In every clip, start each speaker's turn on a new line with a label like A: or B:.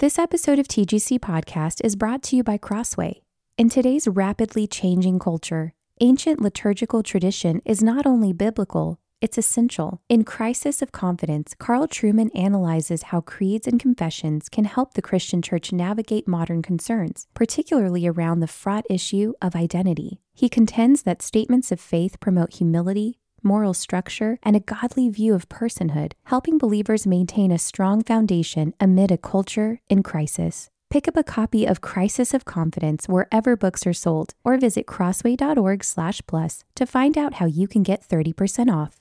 A: This episode of TGC Podcast is brought to you by Crossway. In today's rapidly changing culture, ancient liturgical tradition is not only biblical, it's essential. In Crisis of Confidence, Carl Trueman analyzes how creeds and confessions can help the Christian church navigate modern concerns, particularly around the fraught issue of identity. He contends that statements of faith promote humility, moral structure, and a godly view of personhood, helping believers maintain a strong foundation amid a culture in crisis. Pick up a copy of Crisis of Confidence wherever books are sold, or visit crossway.org/plus to find out how you can get 30% off.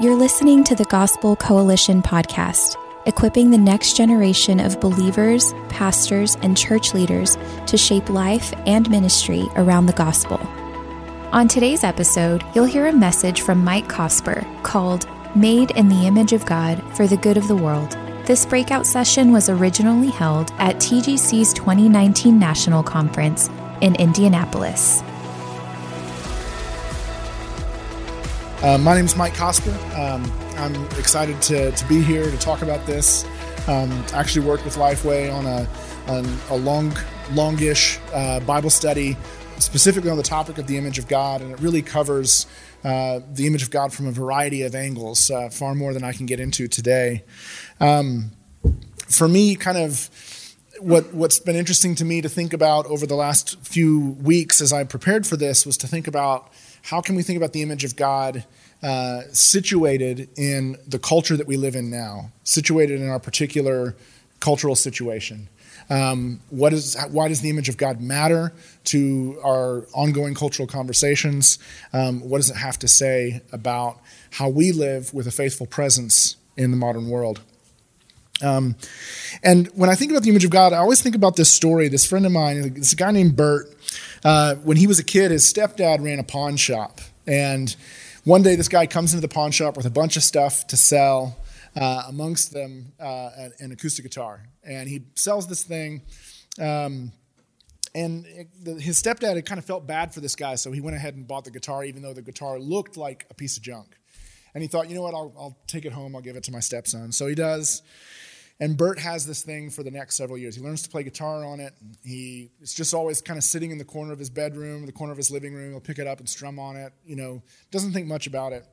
A: You're listening to the Gospel Coalition podcast equipping the next generation of believers, pastors, and church leaders to shape life and ministry around the gospel. On today's episode, you'll hear a message from Mike Cosper called Made in the Image of God for the Good of the World. This breakout session was originally held at TGC's 2019 National Conference in Indianapolis.
B: Uh, my name is Mike Cosper. Um, I'm excited to, to be here to talk about this. Um, actually worked with Lifeway on a, on a long, longish uh, Bible study specifically on the topic of the image of God, and it really covers uh, the image of God from a variety of angles, uh, far more than I can get into today. Um, for me, kind of what what's been interesting to me to think about over the last few weeks as I prepared for this was to think about how can we think about the image of God uh, situated in the culture that we live in now, situated in our particular cultural situation. Um, what is, why does the image of God matter to our ongoing cultural conversations? Um, what does it have to say about how we live with a faithful presence in the modern world? Um, and when I think about the image of God, I always think about this story. This friend of mine, this guy named Bert, uh, when he was a kid, his stepdad ran a pawn shop. And one day, this guy comes into the pawn shop with a bunch of stuff to sell, uh, amongst them uh, an acoustic guitar. And he sells this thing. Um, and it, the, his stepdad had kind of felt bad for this guy, so he went ahead and bought the guitar, even though the guitar looked like a piece of junk. And he thought, you know what, I'll, I'll take it home, I'll give it to my stepson. So he does. And Bert has this thing for the next several years. He learns to play guitar on it. He it's just always kind of sitting in the corner of his bedroom, the corner of his living room. He'll pick it up and strum on it. You know, doesn't think much about it.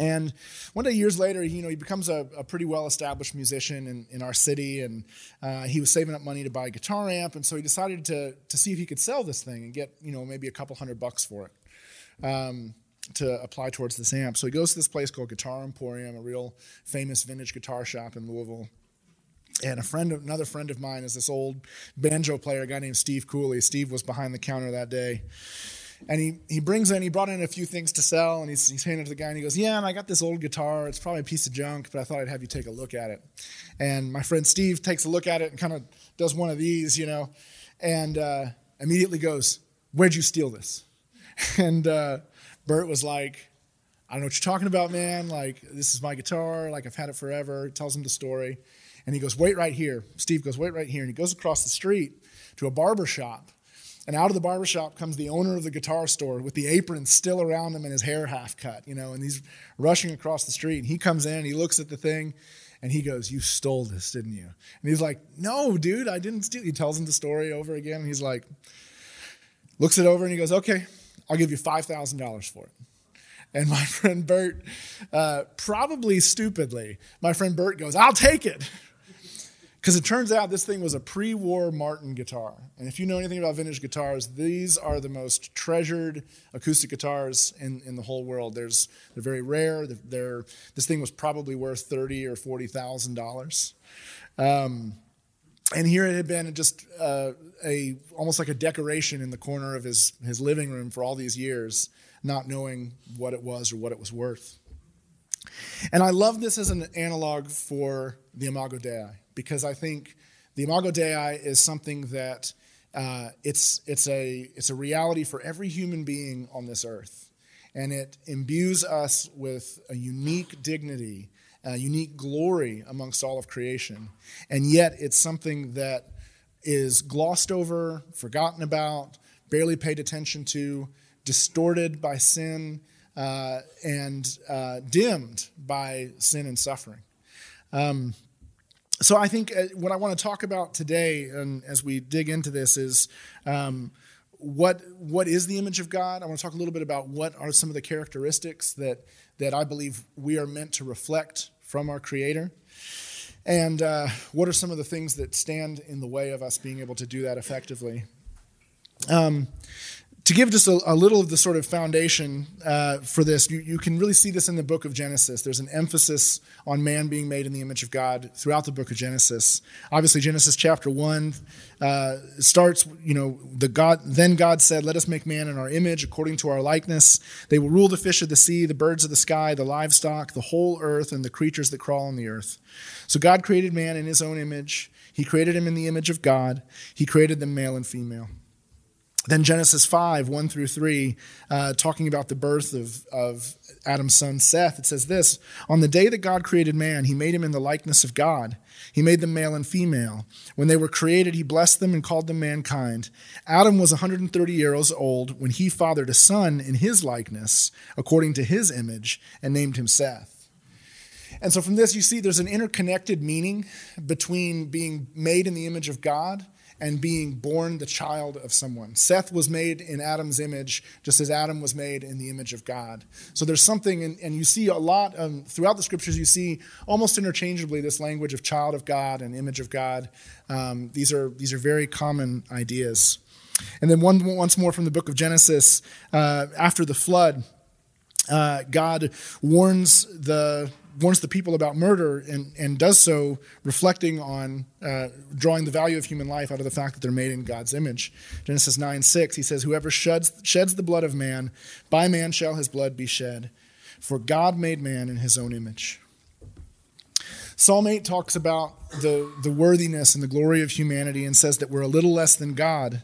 B: And one day, years later, you know, he becomes a, a pretty well-established musician in, in our city, and uh, he was saving up money to buy a guitar amp, and so he decided to to see if he could sell this thing and get you know maybe a couple hundred bucks for it. Um, to apply towards this amp. So he goes to this place called Guitar Emporium, a real famous vintage guitar shop in Louisville. And a friend, another friend of mine, is this old banjo player, a guy named Steve Cooley. Steve was behind the counter that day, and he he brings in, he brought in a few things to sell, and he's, he's handing it to the guy, and he goes, "Yeah, and I got this old guitar. It's probably a piece of junk, but I thought I'd have you take a look at it." And my friend Steve takes a look at it and kind of does one of these, you know, and uh, immediately goes, "Where'd you steal this?" And uh, Bert was like, I don't know what you're talking about, man. Like, this is my guitar. Like, I've had it forever. Tells him the story. And he goes, Wait right here. Steve goes, Wait right here. And he goes across the street to a barber shop. And out of the barber shop comes the owner of the guitar store with the apron still around him and his hair half cut, you know, and he's rushing across the street. And he comes in, he looks at the thing, and he goes, You stole this, didn't you? And he's like, No, dude, I didn't steal. He tells him the story over again. He's like, looks it over and he goes, Okay, I'll give you $5,000 for it. And my friend Bert, uh, probably stupidly, my friend Bert goes, I'll take it Because it turns out this thing was a pre war Martin guitar. And if you know anything about vintage guitars, these are the most treasured acoustic guitars in, in the whole world. There's, they're very rare. They're, they're this thing was probably worth thirty or $40,000. Um, and here it had been just uh, a almost like a decoration in the corner of his, his living room for all these years, not knowing what it was or what it was worth. And I love this as an analog for the Imago Dei because I think the Imago Dei is something that uh, it's, it's, a, it's a reality for every human being on this earth. And it imbues us with a unique dignity, a unique glory amongst all of creation. And yet, it's something that is glossed over, forgotten about, barely paid attention to, distorted by sin, uh, and uh, dimmed by sin and suffering. Um, so I think uh, what I want to talk about today, and as we dig into this, is um, what what is the image of God. I want to talk a little bit about what are some of the characteristics that that I believe we are meant to reflect from our Creator, and uh, what are some of the things that stand in the way of us being able to do that effectively. Um, to give just a, a, little of the sort of foundation uh, for this, you, you, can really see this in the book of Genesis. There's an emphasis on man being made in the image of God throughout the book of Genesis. Obviously, Genesis chapter one uh, starts, you know, the God. Then God said, "Let us make man in our image, according to our likeness. They will rule the fish of the sea, the birds of the sky, the livestock, the whole earth, and the creatures that crawl on the earth." So God created man in His own image. He created him in the image of God. He created them male and female. Then Genesis 5, 1 through 3, uh, talking about the birth of, of Adam's son Seth, it says this On the day that God created man, he made him in the likeness of God. He made them male and female. When they were created, he blessed them and called them mankind. Adam was 130 years old when he fathered a son in his likeness, according to his image, and named him Seth. And so from this, you see there's an interconnected meaning between being made in the image of God and being born the child of someone. Seth was made in Adam's image, just as Adam was made in the image of God. So there's something, and, and you see a lot um, throughout the scriptures, you see almost interchangeably this language of child of God and image of God. Um, these, are, these are very common ideas. And then one, once more from the book of Genesis, uh, after the flood, uh, God warns the warns the people about murder and, and does so reflecting on uh, drawing the value of human life out of the fact that they're made in God's image. Genesis 9 6, he says, Whoever sheds, sheds the blood of man, by man shall his blood be shed. For God made man in his own image. Psalm 8 talks about the, the worthiness and the glory of humanity and says that we're a little less than God.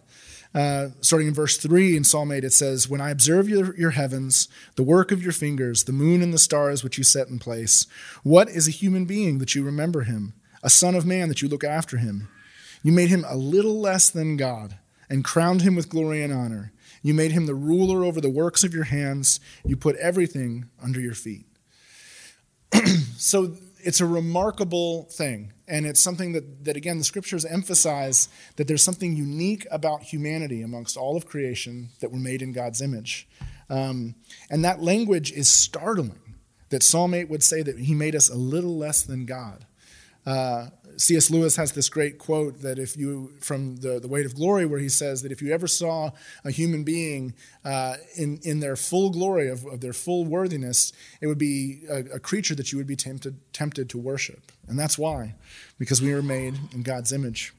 B: Uh, starting in verse 3 in Psalm 8, it says, When I observe your, your heavens, the work of your fingers, the moon and the stars which you set in place, what is a human being that you remember him? A son of man that you look after him? You made him a little less than God and crowned him with glory and honor. You made him the ruler over the works of your hands. You put everything under your feet. so it's a remarkable thing. And it's something that, that, again, the scriptures emphasize that there's something unique about humanity amongst all of creation that we're made in God's image. Um, and that language is startling that Psalm 8 would say that he made us a little less than God. Uh, C.S. Lewis has this great quote that if you, from the, the Weight of Glory, where he says that if you ever saw a human being uh, in, in their full glory, of, of, their full worthiness, it would be a, a, creature that you would be tempted, tempted to worship. And that's why, because we are made in God's image.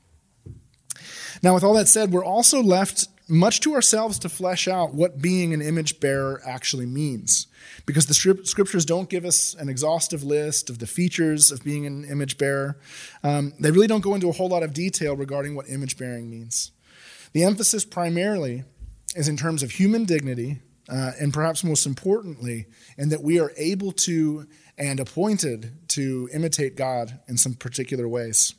B: Now, with all that said, we're also left much to ourselves to flesh out what being an image bearer actually means. Because the scriptures don't give us an exhaustive list of the features of being an image bearer, um, they really don't go into a whole lot of detail regarding what image bearing means. The emphasis primarily is in terms of human dignity, uh, and perhaps most importantly, in that we are able to and appointed to imitate God in some particular ways.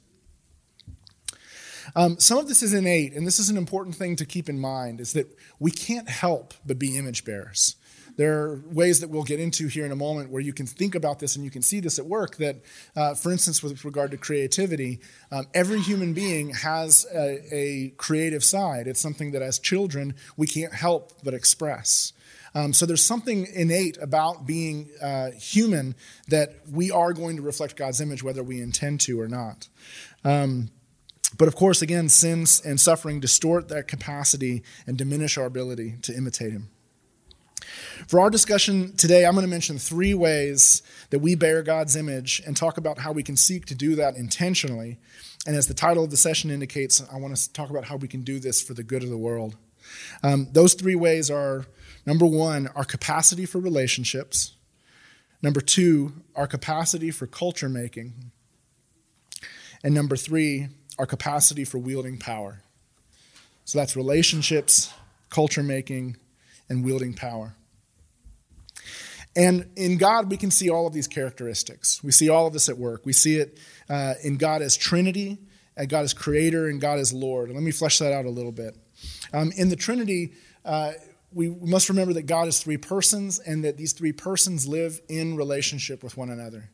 B: Um, some of this is innate, and this is an important thing to keep in mind, is that we can't help but be image bearers. There are ways that we'll get into here in a moment where you can think about this and you can see this at work. That, uh, for instance, with regard to creativity, um, every human being has a, a, creative side. It's something that as children we can't help but express. Um, so there's something innate about being uh, human that we are going to reflect God's image, whether we intend to or not. Um, but of course, again, sins and suffering distort that capacity and diminish our ability to imitate Him. For our discussion today, I'm going to mention three ways that we bear God's image and talk about how we can seek to do that intentionally. And as the title of the session indicates, I want to talk about how we can do this for the good of the world. Um, those three ways are number one, our capacity for relationships, number two, our capacity for culture making, and number three, our capacity for wielding power. So that's relationships, culture making, and wielding power. And in God, we can see all of these characteristics. We see all of this at work. We see it uh, in God as Trinity, and God as Creator, and God as Lord. let me flesh that out a little bit. Um, in the Trinity, uh, we must remember that God is three persons, and that these three persons live in relationship with one another.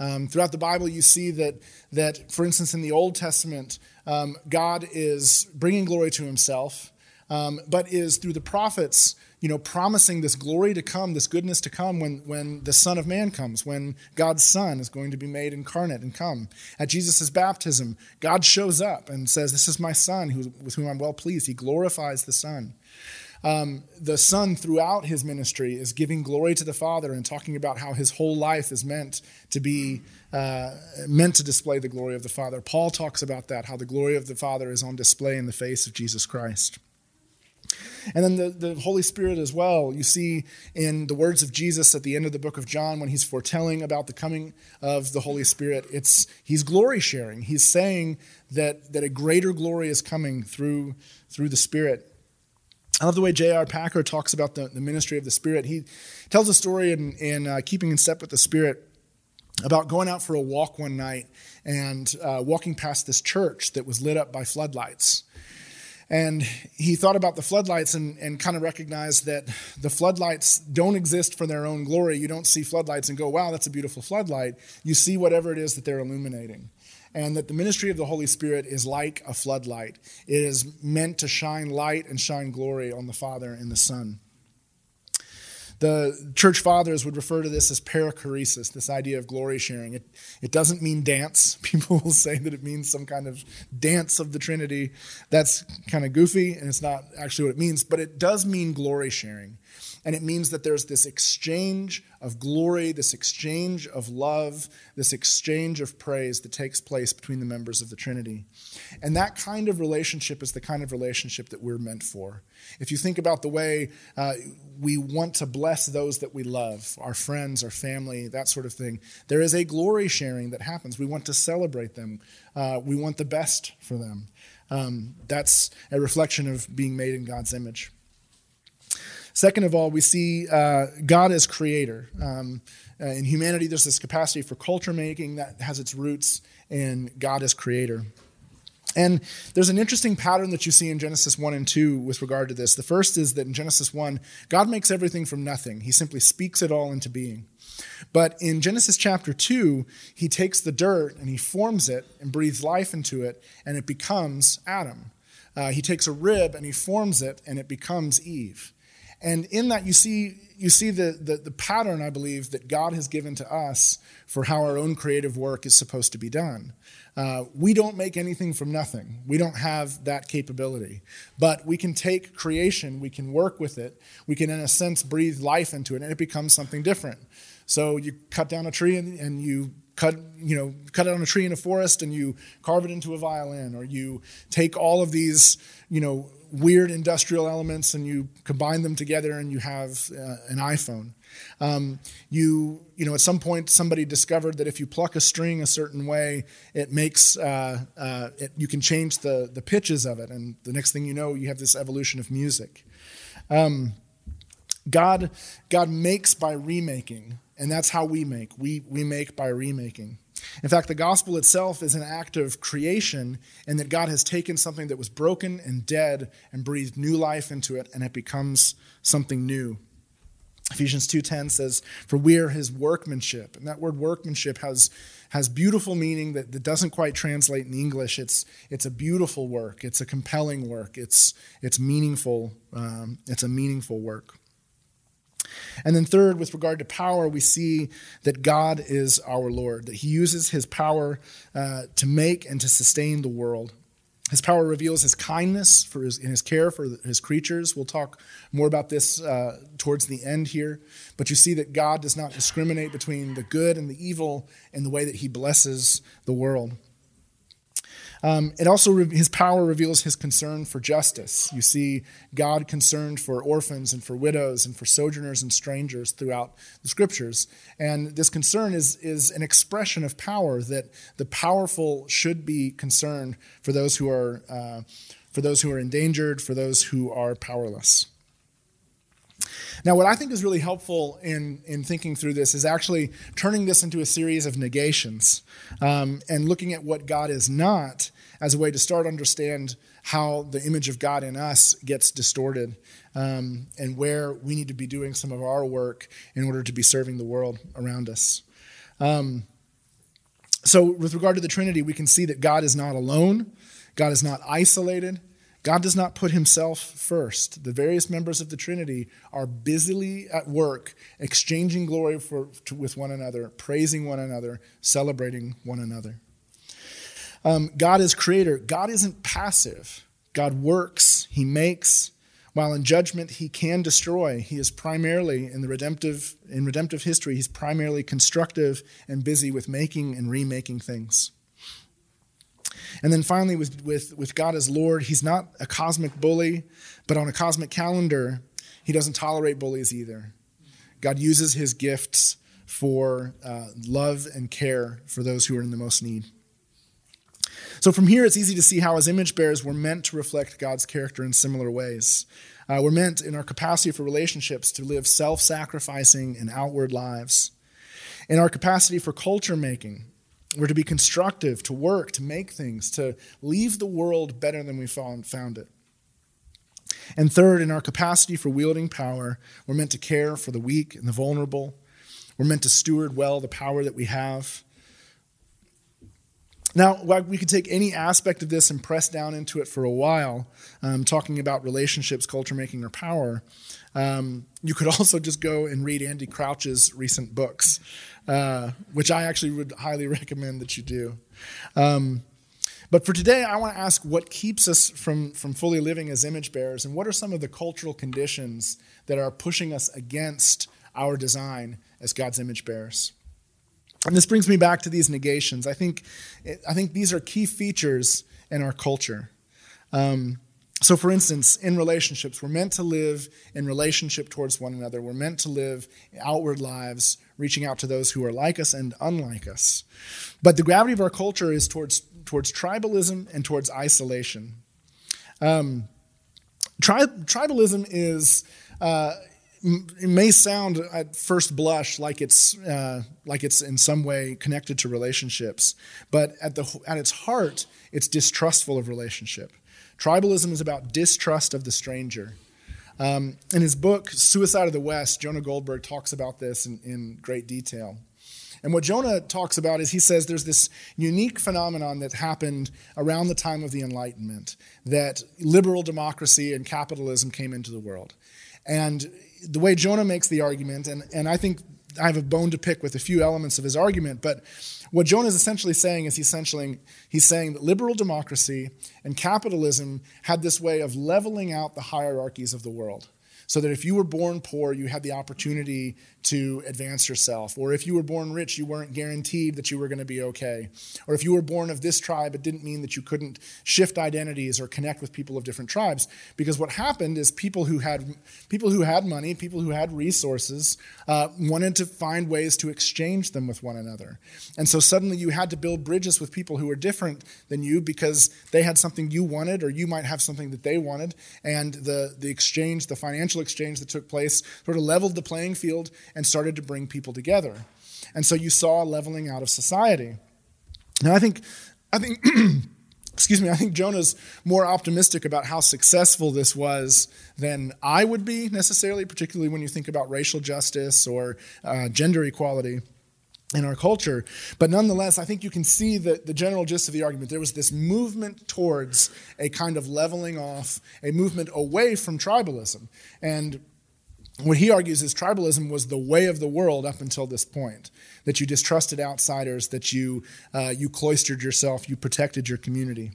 B: Um, throughout the Bible, you see that, that, for instance, in the Old Testament, um, God is bringing glory to himself, um, but is through the prophets you know, promising this glory to come, this goodness to come when, when the Son of Man comes, when God's Son is going to be made incarnate and come. At Jesus' baptism, God shows up and says, This is my Son with whom I'm well pleased. He glorifies the Son. Um, the Son, throughout his ministry, is giving glory to the Father and talking about how his whole life is meant to be uh, meant to display the glory of the Father. Paul talks about that, how the glory of the Father is on display in the face of Jesus Christ. And then the, the Holy Spirit as well. You see in the words of Jesus at the end of the book of John when he's foretelling about the coming of the Holy Spirit, it's he's glory sharing. He's saying that, that a greater glory is coming through, through the Spirit. I love the way J.I. Packer talks about the, the ministry of the Spirit. He tells a story in, in uh, Keeping in Step with the Spirit about going out for a walk one night and uh, walking past this church that was lit up by floodlights. And he thought about the floodlights and, and kind of recognized that the floodlights don't exist for their own glory. You don't see floodlights and go, wow, that's a beautiful floodlight. You see whatever it is that they're illuminating. And that the ministry of the Holy Spirit is like a floodlight, it is meant to shine light and shine glory on the Father and the Son. The church fathers would refer to this as perichoresis, this idea of glory sharing. It, it doesn't mean dance. People will say that it means some kind of dance of the Trinity. That's kind of goofy, and it's not actually what it means, but it does mean glory sharing. And it means that there's this exchange of glory, this exchange of love, this exchange of praise that takes place between the members of the Trinity. And that kind of relationship is the kind of relationship that we're meant for. If you think about the way uh, we want to bless those that we love, our friends, our family, that sort of thing, there is a glory sharing that happens. We want to celebrate them, uh, we want the best for them. Um, that's a reflection of being made in God's image. Second of all, we see uh, God as creator. Um, uh, in humanity, there's this capacity for culture making that has its roots in God as creator. And there's an interesting pattern that you see in Genesis 1 and 2 with regard to this. The first is that in Genesis 1, God makes everything from nothing, He simply speaks it all into being. But in Genesis chapter 2, He takes the dirt and He forms it and breathes life into it, and it becomes Adam. Uh, he takes a rib and He forms it, and it becomes Eve. And in that, you see, you see the, the, the, pattern, I believe, that God has given to us for how our own creative work is supposed to be done. Uh, we don't make anything from nothing. We don't have that capability. But we can take creation, we can work with it, we can, in a sense, breathe life into it, and it becomes something different. So you cut down a tree and, and you cut you know cut it on a tree in a forest and you carve it into a violin or you take all of these you know weird industrial elements and you combine them together and you have uh, an iphone. Um, you you know at some point somebody discovered that if you pluck a string a certain way it makes uh, uh, it, you can change the the pitches of it. And the next thing you know you have this evolution of music. Um, god god makes by remaking and that's how we make. We we make by remaking in fact, the gospel itself is an act of creation, and that God has taken something that was broken and dead and breathed new life into it, and it becomes something new. Ephesians 2:10 says, "For we are his workmanship." And that word workmanship has, has beautiful meaning that, that doesn't quite translate in English. It's, it's a beautiful work. It's a compelling work. It's, it's meaningful. Um, it's a meaningful work. And then, third, with regard to power, we see that God is our Lord, that He uses His power uh, to make and to sustain the world. His power reveals His kindness for his, in His care for His creatures. We'll talk more about this uh, towards the end here. But you see that God does not discriminate between the good and the evil in the way that He blesses the world. Um, it also, his power reveals his concern for justice. You see God concerned for orphans and for widows and for sojourners and strangers throughout the scriptures. And this concern is, is an expression of power that the powerful should be concerned for those who are, uh, for those who are endangered, for those who are powerless. Now, what I think is really helpful in, in thinking through this is actually turning this into a series of negations um, and looking at what God is not as a way to start understand how the image of God in us gets distorted um, and where we need to be doing some of our work in order to be serving the world around us. Um, so, with regard to the Trinity, we can see that God is not alone, God is not isolated. God does not put himself first. The various members of the Trinity are busily at work, exchanging glory for, to, with one another, praising one another, celebrating one another. Um, God is creator. God isn't passive. God works, He makes. While in judgment he can destroy, he is primarily in the redemptive in redemptive history, he's primarily constructive and busy with making and remaking things. And then finally, with, with, with God as Lord, He's not a cosmic bully, but on a cosmic calendar, He doesn't tolerate bullies either. God uses His gifts for uh, love and care for those who are in the most need. So from here, it's easy to see how, as image bearers, we're meant to reflect God's character in similar ways. Uh, we're meant, in our capacity for relationships, to live self sacrificing and outward lives. In our capacity for culture making, we're to be constructive, to work, to make things, to leave the world better than we found, it. And third, in our capacity for wielding power, we're meant to care for the weak and the vulnerable. We're meant to steward well the power that we have. Now, we could take any aspect of this and press down into it for a while, um, talking about relationships, culture making, or power. Um, you could also just go and read Andy Crouch's recent books, uh, which I actually would highly recommend that you do. Um, but for today, I want to ask what keeps us from, from fully living as image bearers, and what are some of the cultural conditions that are pushing us against our design as God's image bearers? And this brings me back to these negations. I think, I think these are key features in our culture. Um, so, for instance, in relationships, we're meant to live in relationship towards one another. We're meant to live outward lives, reaching out to those who are like us and unlike us. But the gravity of our culture is towards, towards tribalism and towards isolation. Um, tri- tribalism is. Uh, it may sound at first blush like it's uh, like it's in some way connected to relationships, but at the at its heart, it's distrustful of relationship. Tribalism is about distrust of the stranger. Um, in his book, Suicide of the West, Jonah Goldberg talks about this in, in great detail. And what Jonah talks about is he says there's this unique phenomenon that happened around the time of the Enlightenment that liberal democracy and capitalism came into the world. And the way Jonah makes the argument, and, and I think I have a bone to pick with a few elements of his argument, but what Jonah is essentially saying is essentially he's saying that liberal democracy and capitalism had this way of leveling out the hierarchies of the world. So that if you were born poor, you had the opportunity to advance yourself. Or if you were born rich, you weren't guaranteed that you were going to be okay. Or if you were born of this tribe, it didn't mean that you couldn't shift identities or connect with people of different tribes. Because what happened is people who had people who had money, people who had resources, uh, wanted to find ways to exchange them with one another. And so suddenly you had to build bridges with people who were different than you because they had something you wanted, or you might have something that they wanted. And the, the exchange, the financial exchange that took place, sort of leveled the playing field and started to bring people together. And so you saw a leveling out of society. Now, I think, I think, excuse me, I think Jonah's more optimistic about how successful this was than I would be necessarily, particularly when you think about racial justice or uh, gender equality in our culture. But nonetheless, I think you can see the, the general gist of the argument. There was this movement towards a kind of leveling off, a movement away from tribalism. And what he argues is tribalism was the way of the world up until this point that you distrusted outsiders that you uh, you cloistered yourself you protected your community.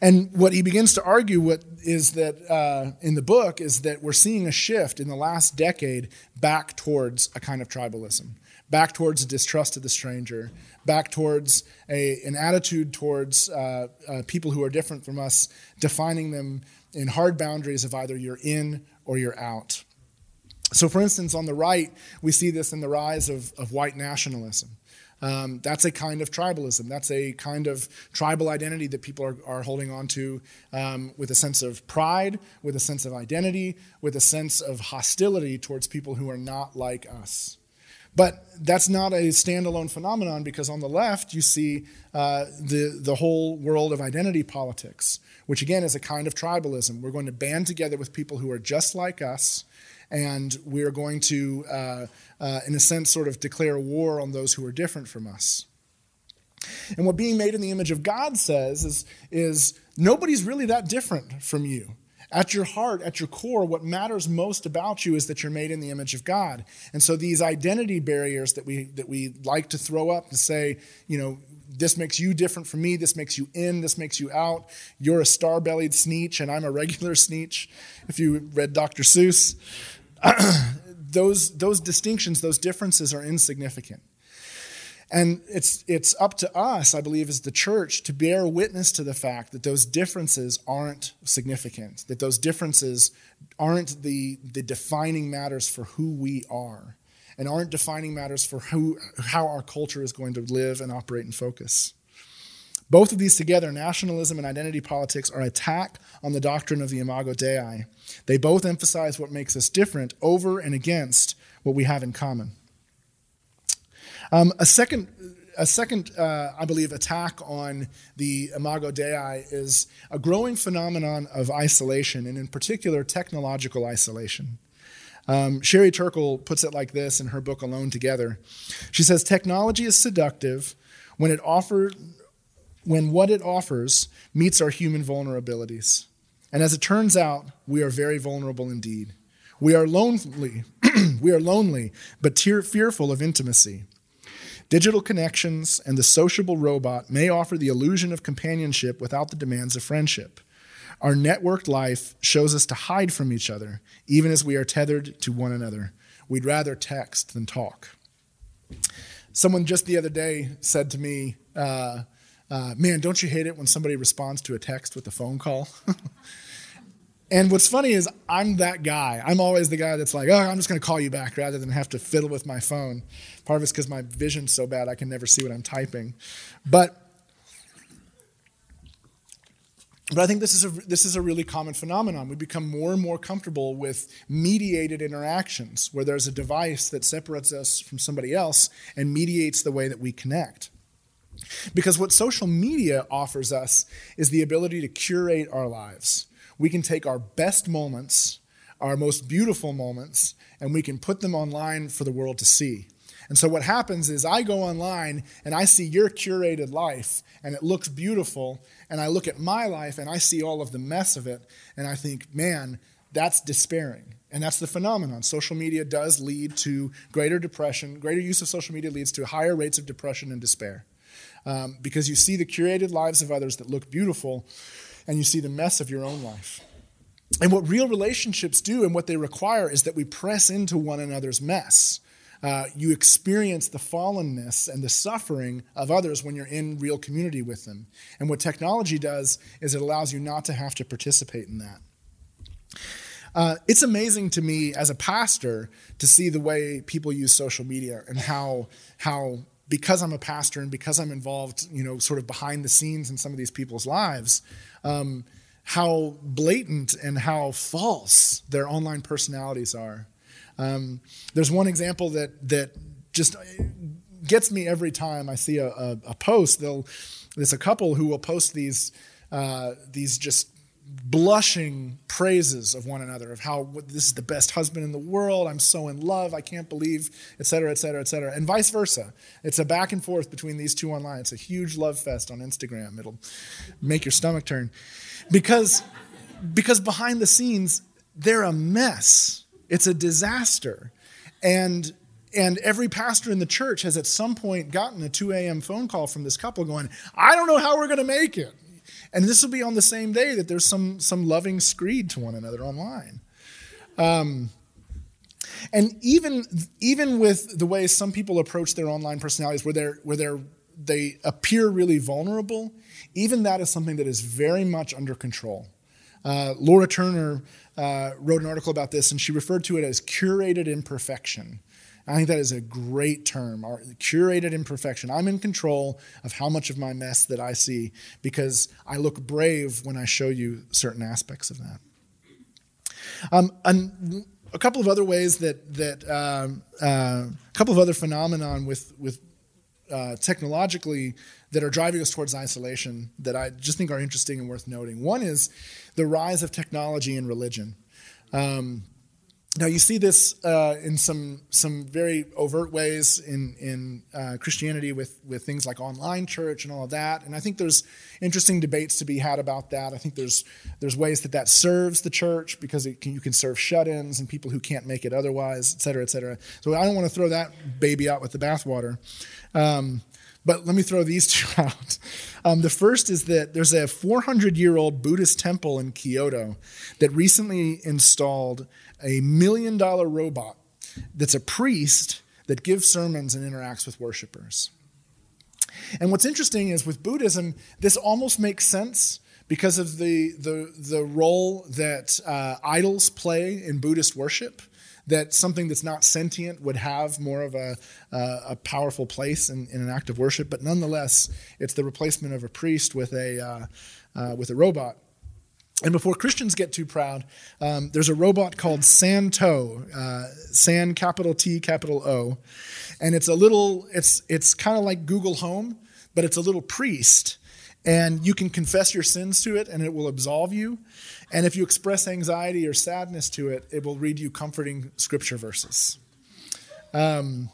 B: And what he begins to argue what is that uh, in the book is that we're seeing a shift in the last decade back towards a kind of tribalism back towards a distrust of the stranger back towards a, an attitude towards uh, uh, people who are different from us defining them in hard boundaries of either you're in or you're out. So, for instance, on the right, we see this in the rise of, of white nationalism. Um, that's a kind of tribalism. That's a kind of tribal identity that people are, are holding on to um, with a sense of pride, with a sense of identity, with a sense of hostility towards people who are not like us. But that's not a standalone phenomenon because on the left you see uh, the, the whole world of identity politics, which again is a kind of tribalism. We're going to band together with people who are just like us, and we're going to, uh, uh, in a sense, sort of declare war on those who are different from us. And what being made in the image of God says is, is nobody's really that different from you. At your heart, at your core, what matters most about you is that you're made in the image of God. And so these identity barriers that we that we like to throw up to say, you know, this makes you different from me, this makes you in, this makes you out. You're a star-bellied sneetch and I'm a regular sneetch. If you read Dr. Seuss, those those distinctions, those differences are insignificant. And it's, it's up to us, I believe, as the church to bear witness to the fact that those differences aren't significant, that those differences aren't the, the defining matters for who we are, and aren't defining matters for who, how our culture is going to live and operate and focus. Both of these together, nationalism and identity politics, are attack on the doctrine of the Imago Dei. They both emphasize what makes us different over and against what we have in common. Um, a second, a second uh, I believe, attack on the Imago Dei is a growing phenomenon of isolation, and in particular, technological isolation. Um, Sherry Turkle puts it like this in her book Alone Together. She says, Technology is seductive when it offers when what it offers meets our human vulnerabilities. And as it turns out, we are very vulnerable indeed. We are lonely, we are lonely, but fearful of intimacy. Digital connections and the sociable robot may offer the illusion of companionship without the demands of friendship. Our networked life shows us to hide from each other, even as we are tethered to one another. We'd rather text than talk. Someone just the other day said to me, uh, uh, Man, don't you hate it when somebody responds to a text with a phone call? And what's funny is I'm that guy. I'm always the guy that's like, oh, I'm just going to call you back rather than have to fiddle with my phone. Part of it's because my vision's so bad I can never see what I'm typing. But but I think this is a this is a really common phenomenon. We become more and more comfortable with mediated interactions where there's a device that separates us from somebody else and mediates the way that we connect. Because what social media offers us is the ability to curate our lives we can take our best moments, our most beautiful moments, and we can put them online for the world to see. And so what happens is I go online and I see your curated life and it looks beautiful, and I look at my life and I see all of the mess of it, and I think, man, that's despairing. And that's the phenomenon. Social media does lead to greater depression. Greater use of social media leads to higher rates of depression and despair. Um, because you see the curated lives of others that look beautiful, and you see the mess of your own life. And what real relationships do and what they require is that we press into one another's mess. Uh, you experience the fallenness and the suffering of others when you're in real community with them. And what technology does is it allows you not to have to participate in that. Uh, it's amazing to me as a pastor to see the way people use social media and how how because I'm a pastor and because I'm involved, you know, sort of behind the scenes in some of these people's lives, um, how blatant and how false their online personalities are. Um, there's one example that that just gets me every time I see a, a, a post. They'll there's a couple who will post these uh, these just blushing praises of one another of how this is the best husband in the world. I'm so in love. I can't believe et cetera et cetera et cetera. And vice versa. It's a back and forth between these two online. It's a huge love fest on instagram. It'll make your stomach turn. Because because behind the scenes they're a mess It's a disaster. And and every pastor in the church has at some point gotten a 2 a.m. phone call from this couple going, I don't know how we're going to make it. And this will be on the same day that there's some, some loving screed to one another online. Um, and even, even with the way some people approach their online personalities, where, they're, where they're, they appear really vulnerable, even that is something that is very much under control. Uh, Laura Turner uh, wrote an article about this, and she referred to it as curated imperfection. I think that is a great term, our curated imperfection. I'm in control of how much of my mess that I see because I look brave when I show you certain aspects of that. Um, and a couple of other ways that that um, uh, a couple of other phenomenon with with uh, technologically that are driving us towards isolation that I just think are interesting and worth noting. One is the rise of technology and religion. Um, now you see this uh, in some some very overt ways in in uh, Christianity with with things like online church and all of that, and I think there's interesting debates to be had about that. I think there's there's ways that that serves the church because can, you can serve shut-ins and people who can't make it otherwise, et cetera, et cetera. So I don't want to throw that baby out with the bathwater. Um, but let me throw these two out. Um, the first is that there's a 400 year old Buddhist temple in Kyoto that recently installed a million dollar robot that's a priest that gives sermons and interacts with worshipers. And what's interesting is with Buddhism, this almost makes sense because of the, the, the role that uh, idols play in Buddhist worship, that something that's not sentient would have more of a, uh, a powerful place in, in, an act of worship. But nonetheless, it's the replacement of a priest with a, uh, uh with a robot. And before Christians get too proud, um, there's a robot called Santo, uh, San capital T capital O, and it's a little, it's it's kind of like Google Home, but it's a little priest, and you can confess your sins to it, and it will absolve you. And if you express anxiety or sadness to it, it will read you comforting scripture verses. Um,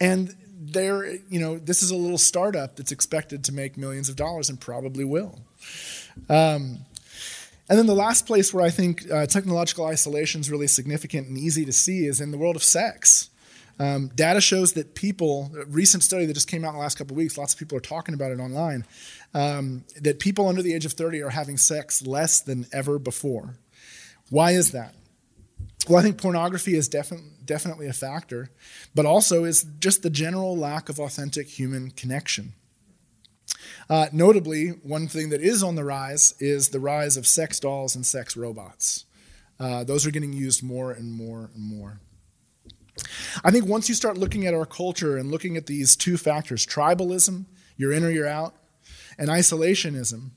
B: and there, you know, this is a little startup that's expected to make millions of dollars and probably will. Um, and then the last place where I think uh, technological isolation is really significant and easy to see is in the world of sex. Um, data shows that people, a recent study that just came out in the last couple weeks, lots of people are talking about it online, um, that people under the age of 30 are having sex less than ever before. Why is that? Well, I think pornography is defi- definitely a factor, but also is just the general lack of authentic human connection. Uh, notably, one thing that is on the rise is the rise of sex dolls and sex robots. Uh, those are getting used more and more and more. I think once you start looking at our culture and looking at these two factors tribalism, you're in or you're out, and isolationism,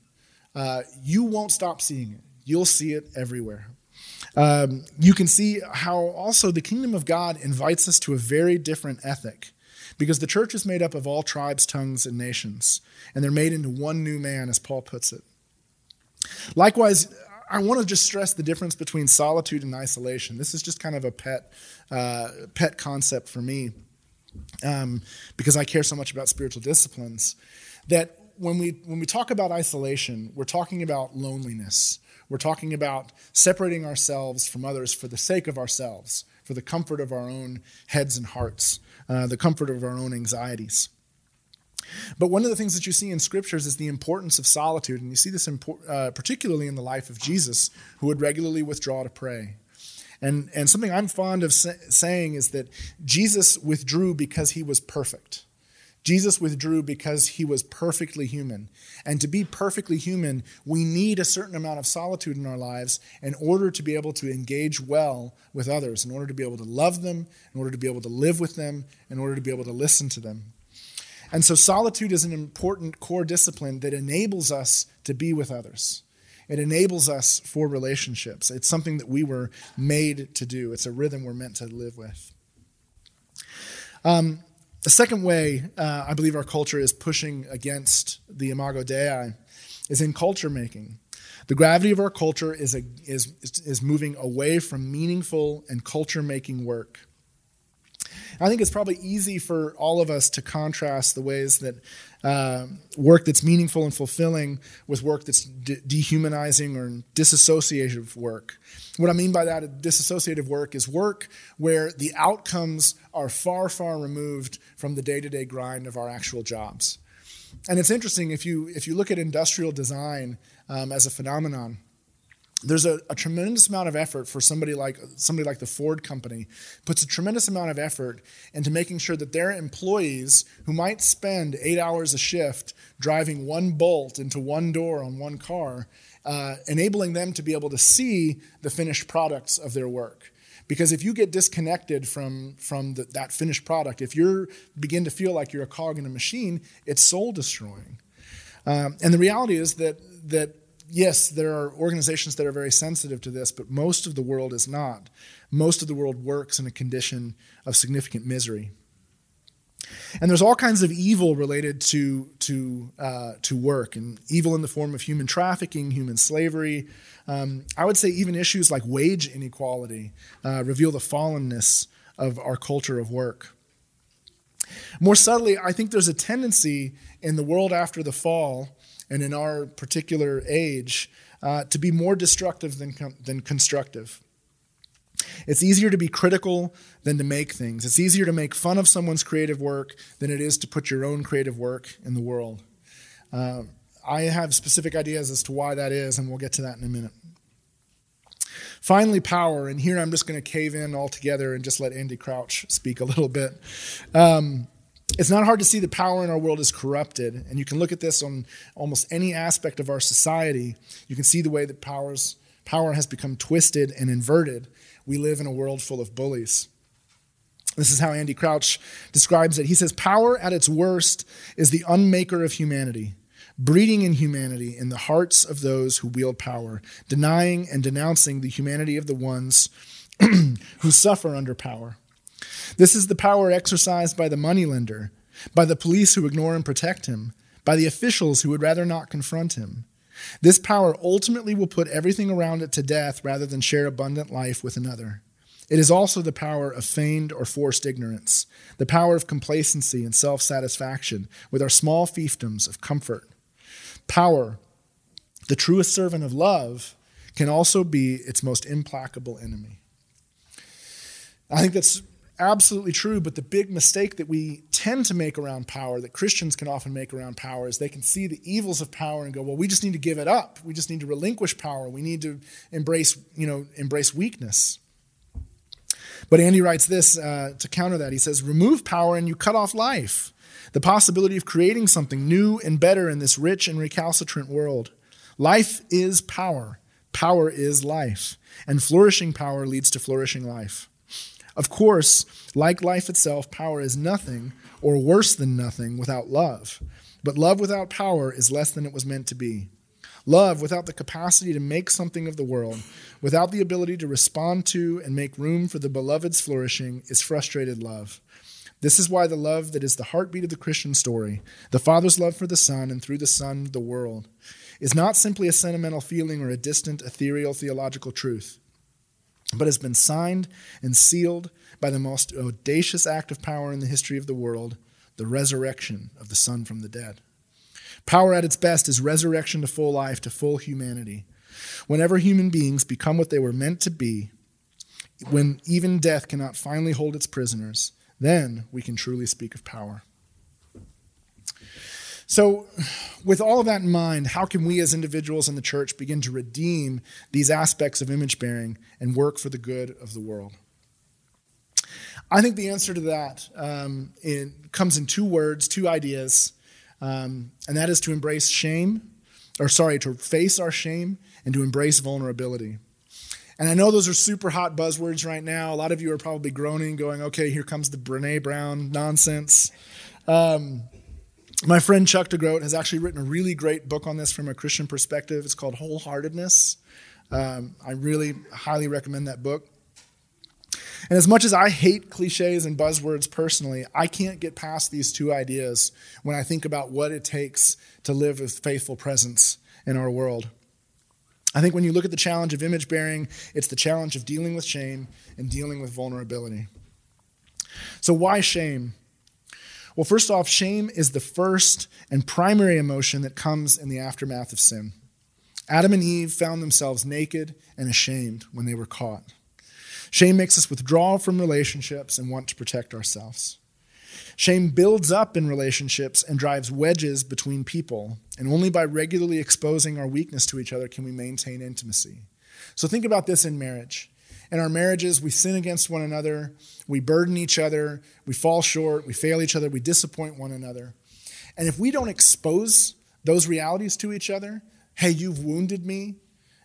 B: uh, you won't stop seeing it. You'll see it everywhere. Um, you can see how also the kingdom of God invites us to a very different ethic because the church is made up of all tribes, tongues, and nations, and they're made into one new man, as Paul puts it. Likewise, I want to just stress the difference between solitude and isolation. This is just kind of a pet, uh, pet concept for me um, because I care so much about spiritual disciplines. That when we when we talk about isolation, we're talking about loneliness. We're talking about separating ourselves from others for the sake of ourselves, for the comfort of our own heads and hearts. Uh, the comfort of our own anxieties. But one of the things that you see in scriptures is the importance of solitude, and you see this uh, particularly in the life of Jesus, who would regularly withdraw to pray. And, and something I'm fond of sa- saying is that Jesus withdrew because he was perfect. Jesus withdrew because he was perfectly human. And to be perfectly human, we need a certain amount of solitude in our lives in order to be able to engage well with others, in order to be able to love them, in order to be able to live with them, in order to be able to listen to them. And so, solitude is an important core discipline that enables us to be with others. It enables us for relationships. It's something that we were made to do, it's a rhythm we're meant to live with. Um, the second way uh, I believe our culture is pushing against the Imago Dei is in culture making. The gravity of our culture is, a, is, is moving away from meaningful and culture making work. I think it's probably easy for all of us to contrast the ways that uh, work that's meaningful and fulfilling with work that's de- dehumanizing or disassociative work. What I mean by that, disassociative work, is work where the outcomes are far, far removed from the day to day grind of our actual jobs. And it's interesting if you, if you look at industrial design um, as a phenomenon, there's a, a, tremendous amount of effort for somebody like somebody like the Ford company puts a tremendous amount of effort into making sure that their employees who might spend eight hours a shift driving one bolt into one door on one car, uh, enabling them to be able to see the finished products of their work. Because if you get disconnected from from the, that finished product, if you begin to feel like you're a cog in a machine, it's soul destroying. Um, and the reality is that that yes, there are organizations that are very sensitive to this, but most of the world is not. Most of the world works in a condition of significant misery. And there's all kinds of evil related to, to, uh, to work, and evil in the form of human trafficking, human slavery. Um, I would say even issues like wage inequality uh, reveal the fallenness of our culture of work. More subtly, I think there's a tendency in the world after the fall and in our particular age uh, to be more destructive than, than constructive. It's easier to be critical than to make things. It's easier to make fun of someone's creative work than it is to put your own creative work in the world. Uh, I have specific ideas as to why that is, and we'll get to that in a minute. Finally, power, and here I'm just going to cave in altogether and just let Andy Crouch speak a little bit. Um, it's not hard to see the power in our world is corrupted, and you can look at this on almost any aspect of our society. You can see the way that powers, power has become twisted and inverted. We live in a world full of bullies. This is how Andy Crouch describes it. He says, Power at its worst is the unmaker of humanity, breeding inhumanity in the hearts of those who wield power, denying and denouncing the humanity of the ones who suffer under power. This is the power exercised by the moneylender, by the police who ignore and protect him, by the officials who would rather not confront him. This power ultimately will put everything around it to death rather than share abundant life with another. It is also the power of feigned or forced ignorance, the power of complacency and self satisfaction with our small fiefdoms of comfort. Power, the truest servant of love, can also be its most implacable enemy. I think that's absolutely true, but the big mistake that we tend to make around power, that Christians can often make around power, is they can see the evils of power and go, well, we just need to give it up. We just need to relinquish power. We need to embrace, you know, embrace weakness. But Andy writes this uh, to counter that. He says, remove power and you cut off life, the possibility of creating something new and better in this rich and recalcitrant world. Life is power. Power is life. And flourishing power leads to flourishing life. Of course, like life itself, power is nothing, or worse than nothing, without love. But love without power is less than it was meant to be. Love without the capacity to make something of the world, without the ability to respond to and make room for the beloved's flourishing, is frustrated love. This is why the love that is the heartbeat of the Christian story, the Father's love for the Son, and through the Son, the world, is not simply a sentimental feeling or a distant, ethereal theological truth but has been signed and sealed by the most audacious act of power in the history of the world the resurrection of the Son from the dead. Power at its best is resurrection to full life, to full humanity. Whenever human beings become what they were meant to be, when even death cannot finally hold its prisoners, then we can truly speak of power. So, with all of that in mind, how can we as individuals in the church begin to redeem these aspects of image bearing and work for the good of the world? I think the answer to that um, comes in two words, two ideas, um, and that is to embrace shame, or sorry, to face our shame and to embrace vulnerability. And I know those are super hot buzzwords right now. A lot of you are probably groaning, going, okay, here comes the Brene Brown nonsense. Um, my friend Chuck DeGroat has actually written a really great book on this from a Christian perspective. It's called Wholeheartedness. Um, I really highly recommend that book. And as much as I hate cliches and buzzwords personally, I can't get past these two ideas when I think about what it takes to live with faithful presence in our world. I think when you look at the challenge of image bearing, it's the challenge of dealing with shame and dealing with vulnerability. So, why shame? Well, first off, shame is the first and primary emotion that comes in the aftermath of sin. Adam and Eve found themselves naked and ashamed when they were caught. Shame makes us withdraw from relationships and want to protect ourselves. Shame builds up in relationships and drives wedges between people, and only by regularly exposing our weakness to each other can we maintain intimacy. So think about this in marriage. In our marriages, we sin against one another, we burden each other, we fall short, we fail each other, we disappoint one another. And if we don't expose those realities to each other, hey, you've wounded me,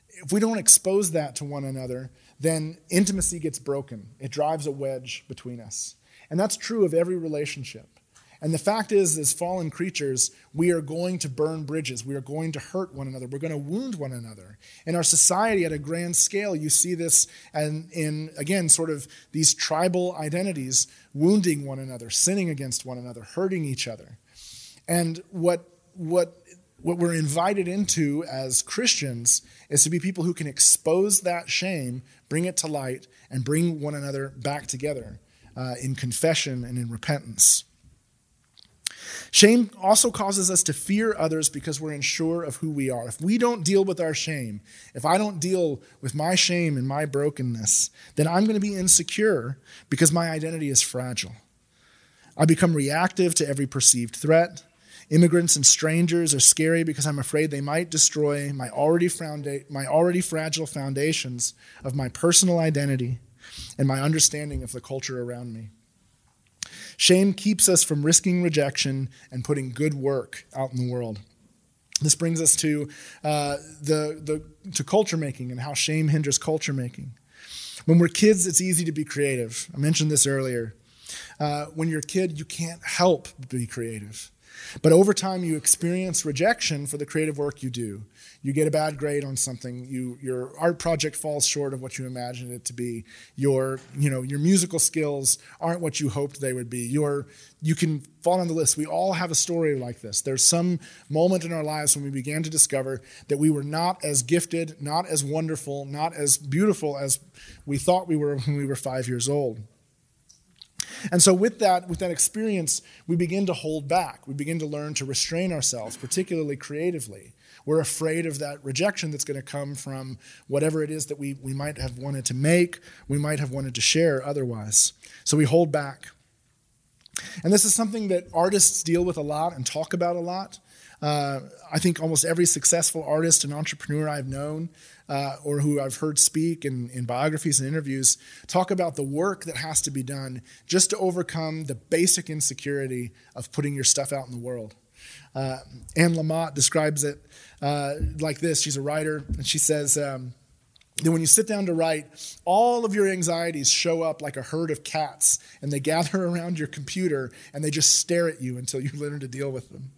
B: if we don't expose that to one another, then intimacy gets broken. It drives a wedge between us. And that's true of every relationship. And the fact is, as fallen creatures, we are going to burn bridges. We are going to hurt one another. We're going to wound one another. In our society, at a grand scale, you see this and in, again, sort of these tribal identities wounding one another, sinning against one another, hurting each other. And what, what, what we're invited into as Christians is to be people who can expose that shame, bring it to light, and bring one another back together uh, in confession and in repentance. Shame also causes us to fear others because we're unsure of who we are. If we don't deal with our shame, if I don't deal with my shame and my brokenness, then I'm going to be insecure because my identity is fragile. I become reactive to every perceived threat. Immigrants and strangers are scary because I'm afraid they might destroy my already, founda- my already fragile foundations of my personal identity and my understanding of the culture around me. Shame keeps us from risking rejection and putting good work out in the world. This brings us to uh, the, the to culture making and how shame hinders culture making. When we're kids, it's easy to be creative. I mentioned this earlier. Uh, when you're a kid, you can't help be creative. But over time, you experience rejection for the creative work you do. You get a bad grade on something. You, your art project falls short of what you imagined it to be. Your, you know, your musical skills aren't what you hoped they would be. Your, you can fall on the list. We all have a story like this. There's some moment in our lives when we began to discover that we were not as gifted, not as wonderful, not as beautiful as we thought we were when we were five years old. And so with that, with that experience, we begin to hold back. We begin to learn to restrain ourselves, particularly creatively. We're afraid of that rejection that's going to come from whatever it is that we, we might have wanted to make, we might have wanted to share otherwise. So we hold back. And this is something that artists deal with a lot and talk about a lot. Uh, I think almost every successful artist and entrepreneur I've known uh, or who I've heard speak in, in biographies and interviews talk about the work that has to be done just to overcome the basic insecurity of putting your stuff out in the world. Uh, Anne Lamott describes it uh, like this. She's a writer, and she says um, that when you sit down to write, all of your anxieties show up like a herd of cats, and they gather around your computer and they just stare at you until you learn to deal with them.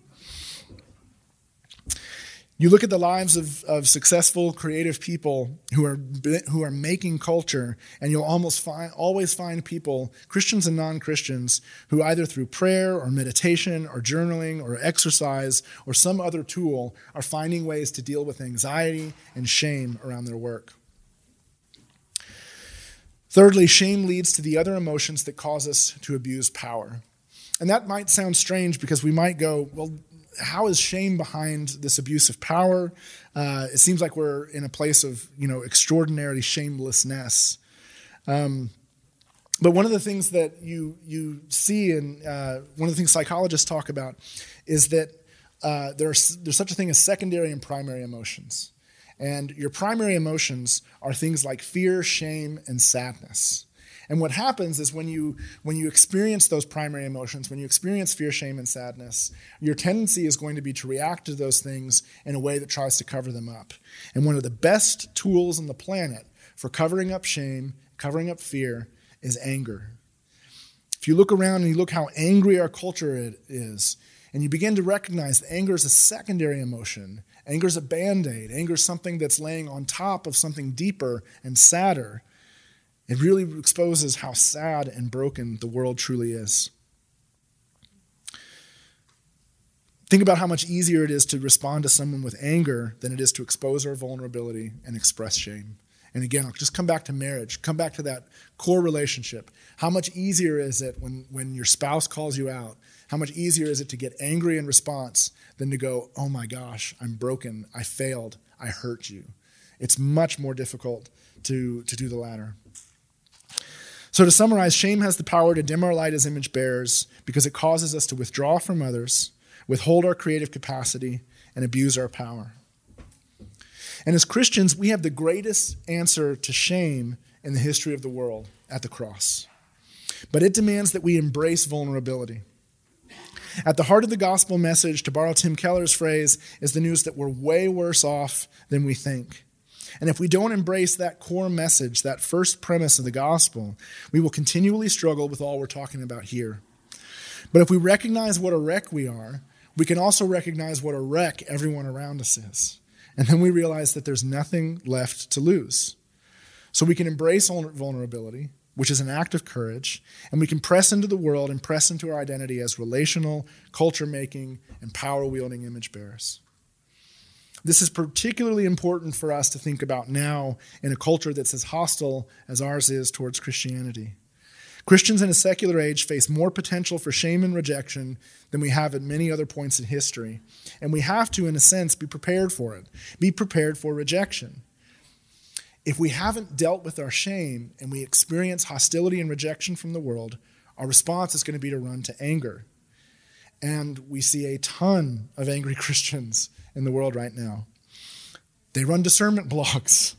B: You look at the lives of, of successful, creative people who are, who are making culture, and you'll almost find, always find people, Christians and non Christians, who either through prayer or meditation or journaling or exercise or some other tool are finding ways to deal with anxiety and shame around their work. Thirdly, shame leads to the other emotions that cause us to abuse power. And that might sound strange because we might go, well, how is shame behind this abuse of power? Uh, it seems like we're in a place of you know extraordinary shamelessness. Um, but one of the things that you you see, and uh, one of the things psychologists talk about, is that uh, there's there's such a thing as secondary and primary emotions, and your primary emotions are things like fear, shame, and sadness. And what happens is when you when you experience those primary emotions, when you experience fear, shame, and sadness, your tendency is going to be to react to those things in a way that tries to cover them up. And one of the best tools on the planet for covering up shame, covering up fear, is anger. If you look around and you look how angry our culture is, and you begin to recognize that anger is a secondary emotion, anger is a band aid, anger is something that's laying on top of something deeper and sadder, it really exposes how sad and broken the world truly is. Think about how much easier it is to respond to someone with anger than it is to expose our vulnerability and express shame. And again, I'll just come back to marriage, come back to that core relationship. How much easier is it when, when your spouse calls you out? How much easier is it to get angry in response than to go, oh my gosh, I'm broken, I failed, I hurt you? It's much more difficult to, to do the latter. So, to summarize, shame has the power to dim our light as image bearers because it causes us to withdraw from others, withhold our creative capacity, and abuse our power. And as Christians, we have the greatest answer to shame in the history of the world at the cross. But it demands that we embrace vulnerability. At the heart of the gospel message, to borrow Tim Keller's phrase, is the news that we're way worse off than we think. And if we don't embrace that core message, that first premise of the gospel, we will continually struggle with all we're talking about here. But if we recognize what a wreck we are, we can also recognize what a wreck everyone around us is. And then we realize that there's nothing left to lose. So we can embrace vulnerability, which is an act of courage, and we can press into the world and press into our identity as relational, culture making, and power wielding image bearers. This is particularly important for us to think about now in a culture that's as hostile as ours is towards Christianity. Christians in a secular age face more potential for shame and rejection than we have at many other points in history. And we have to, in a sense, be prepared for it, be prepared for rejection. If we haven't dealt with our shame and we experience hostility and rejection from the world, our response is going to be to run to anger. And we see a ton of angry Christians in the world right now. They run discernment blogs,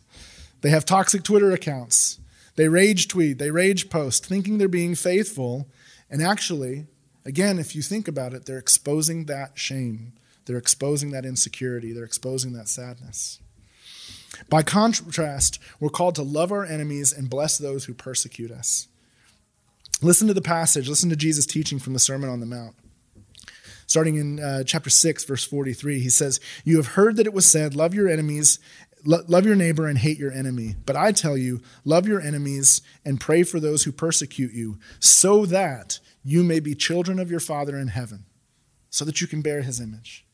B: they have toxic Twitter accounts, they rage tweet, they rage post, thinking they're being faithful. And actually, again, if you think about it, they're exposing that shame. They're exposing that insecurity. They're exposing that sadness. By contrast, we're called to love our enemies and bless those who persecute us. Listen to the passage, listen to Jesus' teaching from the Sermon on the Mount. Starting in uh, chapter 6, verse 43, he says, You have heard that it was said, Love your enemies love your neighbor and hate your enemy. But I tell you, love your enemies and pray for those who persecute you, so that you may be children of your Father in heaven, so that you can bear his image.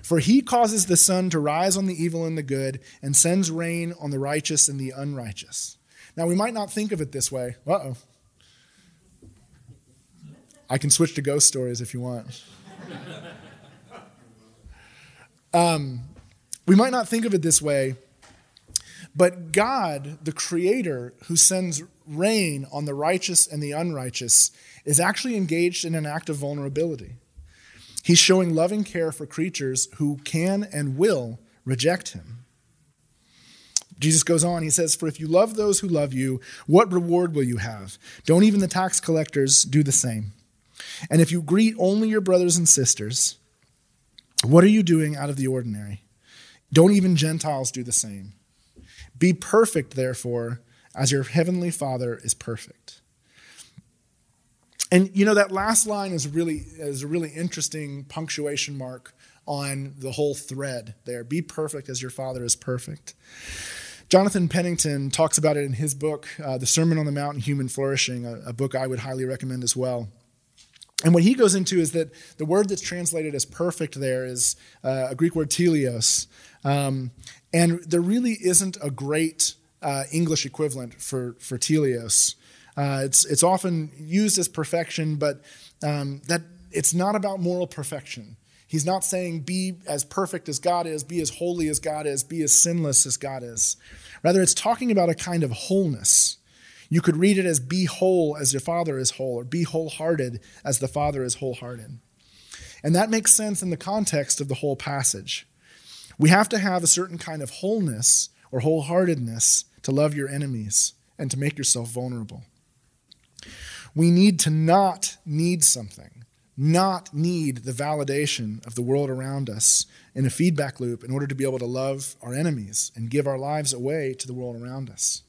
B: For he causes the sun to rise on the evil and the good, and sends rain on the righteous and the unrighteous. Now, we might not think of it this way. Uh oh. I can switch to ghost stories if you want. Um, we might not think of it this way, but God, the Creator, who sends rain on the righteous and the unrighteous, is actually engaged in an act of vulnerability. He's showing loving care for creatures who can and will reject him. Jesus goes on, he says, For if you love those who love you, what reward will you have? Don't even the tax collectors do the same? And if you greet only your brothers and sisters, what are you doing out of the ordinary? Don't even Gentiles do the same? Be perfect, therefore, as your heavenly Father is perfect. And you know that last line is really is a really interesting punctuation mark on the whole thread there. Be perfect as your Father is perfect. Jonathan Pennington talks about it in his book, uh, The Sermon on the Mount and Human Flourishing, a, a book I would highly recommend as well. And what he goes into is that the word that's translated as perfect there is uh, a Greek word teleos. Um, and there really isn't a great uh, English equivalent for, for teleos. Uh, it's, it's often used as perfection, but um, that it's not about moral perfection. He's not saying be as perfect as God is, be as holy as God is, be as sinless as God is. Rather, it's talking about a kind of wholeness. You could read it as be whole as your Father is whole, or be wholehearted as the Father is wholehearted. And that makes sense in the context of the whole passage. We have to have a certain kind of wholeness or wholeheartedness to love your enemies and to make yourself vulnerable. We need to not need something, not need the validation of the world around us in a feedback loop in order to be able to love our enemies and give our lives away to the world around us.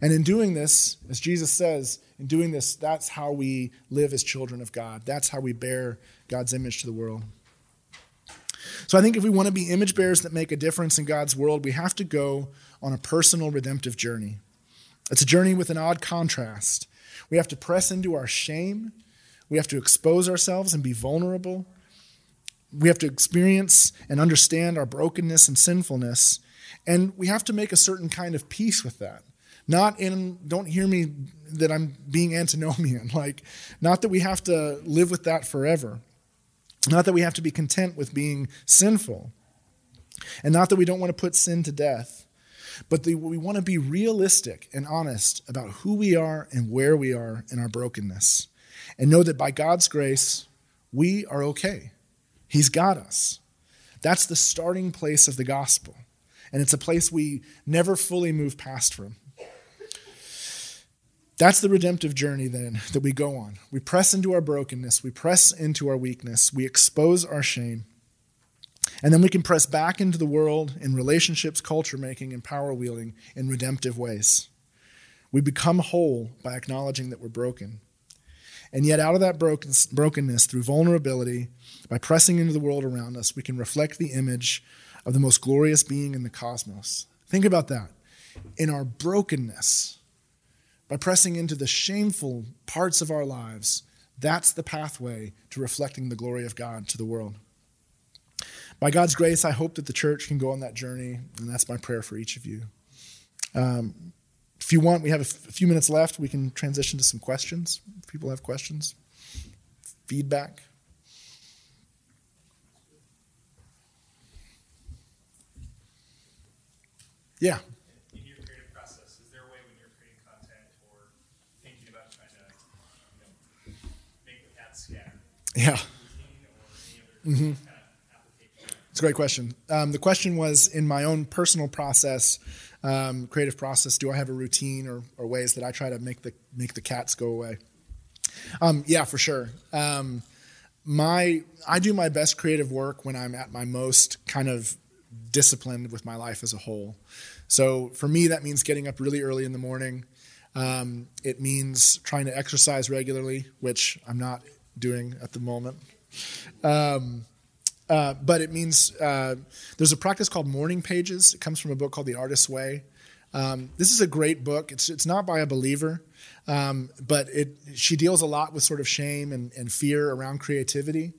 B: And in doing this, as Jesus says, in doing this, that's how we live as children of God. That's how we bear God's image to the world. So I think if we want to be image bearers that make a difference in God's world, we have to go on a personal redemptive journey. It's a journey with an odd contrast. We have to press into our shame. We have to expose ourselves and be vulnerable. We have to experience and understand our brokenness and sinfulness. And we have to make a certain kind of peace with that. Not in, don't hear me that I'm being antinomian. Like, not that we have to live with that forever. Not that we have to be content with being sinful. And not that we don't want to put sin to death. But the, we want to be realistic and honest about who we are and where we are in our brokenness. And know that by God's grace, we are okay. He's got us. That's the starting place of the gospel. And it's a place we never fully move past from. That's the redemptive journey then that we go on. We press into our brokenness, we press into our weakness, we expose our shame, and then we can press back into the world in relationships, culture making, and power wielding in redemptive ways. We become whole by acknowledging that we're broken. And yet, out of that brokenness, through vulnerability, by pressing into the world around us, we can reflect the image of the most glorious being in the cosmos. Think about that. In our brokenness, by pressing into the shameful parts of our lives, that's the pathway to reflecting the glory of God to the world. By God's grace, I hope that the church can go on that journey, and that's my prayer for each of you. Um, if you want, we have a, f- a few minutes left. We can transition to some questions. If people have questions, feedback. Yeah.
C: In your creative process, is there a way when you're creating content or thinking about trying to, you know, make the path scatter?
B: Yeah. Mm-hmm. It's a great question. Um, the question was in my own personal process, um, creative process. Do I have a routine or, or, ways that I try to make the make the cats go away? Um, yeah, for sure. Um, my I do my best creative work when I'm at my most kind of disciplined with my life as a whole. So for me, that means getting up really early in the morning. Um, it means trying to exercise regularly, which I'm not doing at the moment. Um, uh, but it means uh, there's a practice called morning pages. It comes from a book called The Artist's Way. Um, this is a great book. It's it's not by a believer, um, but it she deals a lot with sort of shame and, and fear around creativity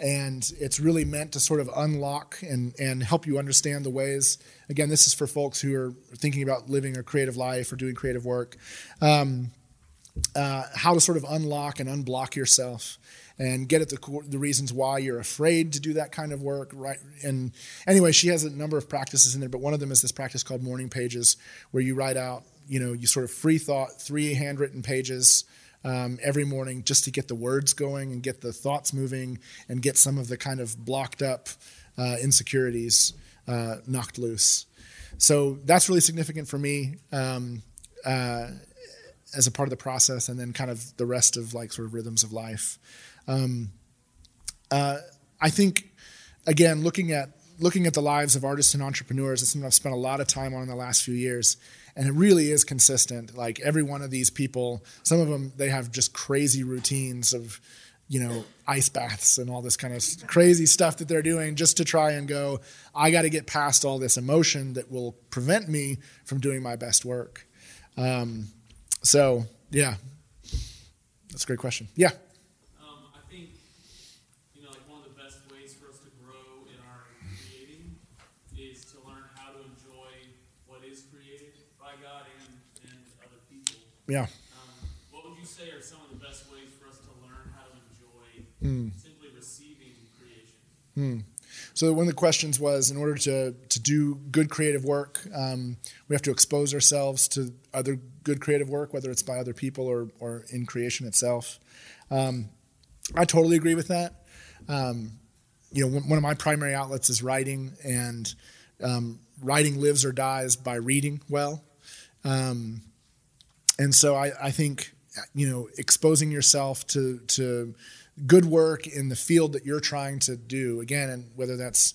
B: and it's really meant to sort of unlock and, and help you understand the ways again this is for folks who are thinking about living a creative life or doing creative work um, uh, how to sort of unlock and unblock yourself and get at the, the reasons why you're afraid to do that kind of work right and anyway she has a number of practices in there but one of them is this practice called morning pages where you write out you know you sort of free thought three handwritten pages um, every morning just to get the words going and get the thoughts moving and get some of the kind of blocked up uh, insecurities uh, knocked loose. So that's really significant for me um, uh, as a part of the process, and then kind of the rest of like sort of rhythms of life. Um, uh, I think again, looking at looking at the lives of artists and entrepreneurs, it's something I've spent a lot of time on in the last few years and it really is consistent. Like every one of these people, some of them they have just crazy routines of, you know, ice baths and all this kind of crazy stuff that they're doing just to try and go. I got to get past all this emotion that will prevent me from doing my best work. Um, so yeah, that's a great question. Yeah.
D: Um, I think, you know, like one of the best ways for us to grow in our creating is to learn how to enjoy what is created by God and, and other people.
B: Yeah. Um,
C: what would you say are some of the best ways for us to learn how to enjoy mm. simply receiving creation?
B: Mm. So one of the questions was, in order to to do good creative work, um, we have to expose ourselves to other good creative work, whether it's by other people or or in creation itself. Um, I totally agree with that. Um, you know, one of my primary outlets is writing, and um, writing lives or dies by reading well. Um, and so I, I think you know exposing yourself to to good work in the field that you're trying to do again and whether that's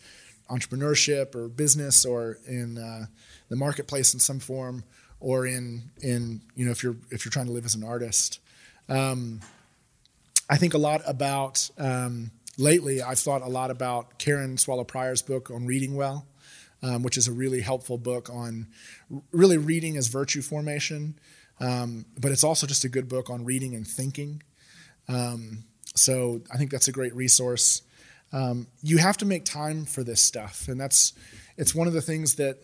B: entrepreneurship or business or in uh, the marketplace in some form or in in you know if you're if you're trying to live as an artist um, i think a lot about um, lately i've thought a lot about karen swallow prior's book on reading well um, which is a really helpful book on really reading as virtue formation um, but it's also just a good book on reading and thinking. Um, so I think that's a great resource. Um, you have to make time for this stuff, and that's it's one of the things that